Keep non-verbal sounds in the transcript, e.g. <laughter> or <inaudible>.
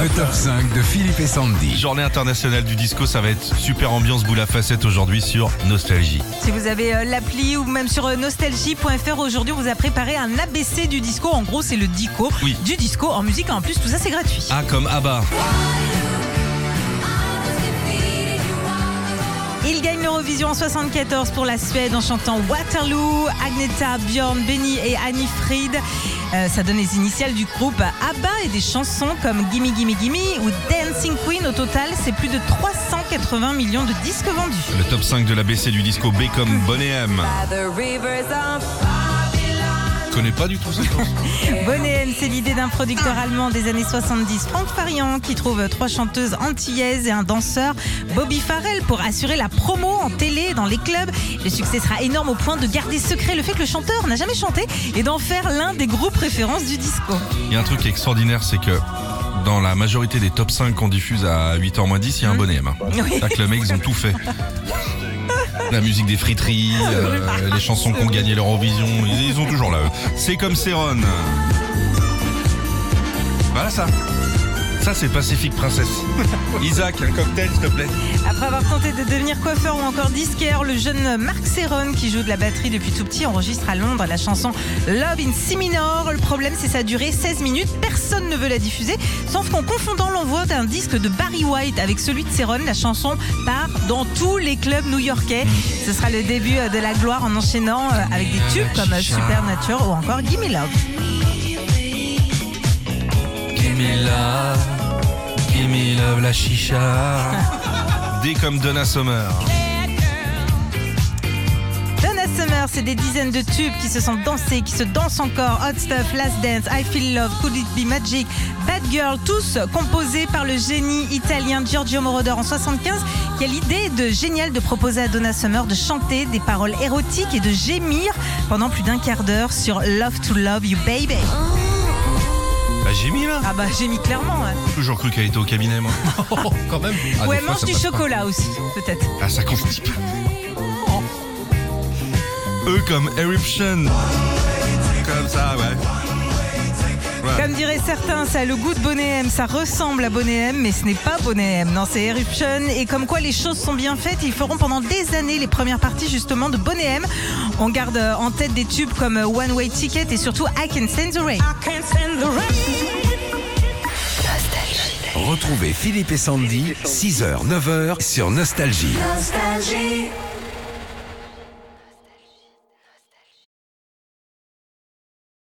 Le top 5 de Philippe et Sandy. Journée internationale du disco, ça va être super ambiance boule à facettes aujourd'hui sur Nostalgie. Si vous avez euh, l'appli ou même sur euh, nostalgie.fr aujourd'hui, on vous a préparé un ABC du disco. En gros, c'est le dico Oui. du disco en musique. En plus, tout ça, c'est gratuit. Ah, comme Abba. Il gagne l'Eurovision en 74 pour la Suède en chantant Waterloo, Agneta, Björn, Benny et Annie Fried. Euh, ça donne les initiales du groupe ABBA et des chansons comme Gimme Gimme Gimme ou Dancing Queen. Au total, c'est plus de 380 millions de disques vendus. Le top 5 de l'ABC du disco B comme Bonnet M. Connais pas du tout cette chanson. <laughs> Bonnet M, c'est l'idée d'un producteur allemand des années 70, Franck Farian, qui trouve trois chanteuses antillaises et un danseur, Bobby Farrell, pour assurer la promo en télé dans les clubs. Le succès sera énorme au point de garder secret le fait que le chanteur n'a jamais chanté et d'en faire l'un des groupes références du disco. Il y a un truc extraordinaire, c'est que dans la majorité des top 5 qu'on diffuse à 8h moins 10, il y a un Bonnet M. hein. Oui. Que le mec, ils ont tout fait. <laughs> La musique des friteries, euh, les chansons qui ont gagné l'Eurovision, ils, ils ont toujours là. eux. C'est comme Céron. Voilà ça. Ça, c'est Pacific Princess. <laughs> Isaac, un cocktail, s'il te plaît. Après avoir tenté de devenir coiffeur ou encore disquaire, le jeune Marc Serron, qui joue de la batterie depuis tout petit, enregistre à Londres la chanson Love in Si minor. Le problème, c'est sa durée 16 minutes. Personne ne veut la diffuser, sauf qu'en confondant l'envoi d'un disque de Barry White avec celui de Serron, la chanson part dans tous les clubs new-yorkais. Ce sera le début de la gloire en enchaînant euh, avec des tubes comme Supernature ou encore Gimme Love. Gimme love, gimme love la chicha. <laughs> D comme Donna Summer. Donna Summer, c'est des dizaines de tubes qui se sont dansés, qui se dansent encore. Hot Stuff, Last Dance, I Feel Love, Could It Be Magic, Bad Girl, tous composés par le génie italien Giorgio Moroder en 75, qui a l'idée de géniale de proposer à Donna Summer de chanter des paroles érotiques et de gémir pendant plus d'un quart d'heure sur Love to Love You Baby. Bah, j'ai mis là. Ah bah j'ai mis clairement. ouais. Toujours cru qu'elle était au cabinet, moi. <laughs> Quand même. Ah, Ou des elle fois, mange ça du passe pas. chocolat aussi, peut-être. Ah, ça constipe. Eux comme Eruption. Comme ça, ouais. Comme diraient certains, ça a le goût de Bonnet M, ça ressemble à Bonnet M, mais ce n'est pas Bonnet M. Non, c'est Eruption. Et comme quoi les choses sont bien faites, ils feront pendant des années les premières parties justement de Bonnet M. On garde en tête des tubes comme One Way Ticket et surtout I Can Stand the Rain. Retrouvez Philippe et Sandy, 6h, 9h sur Nostalgie. Nostalgie.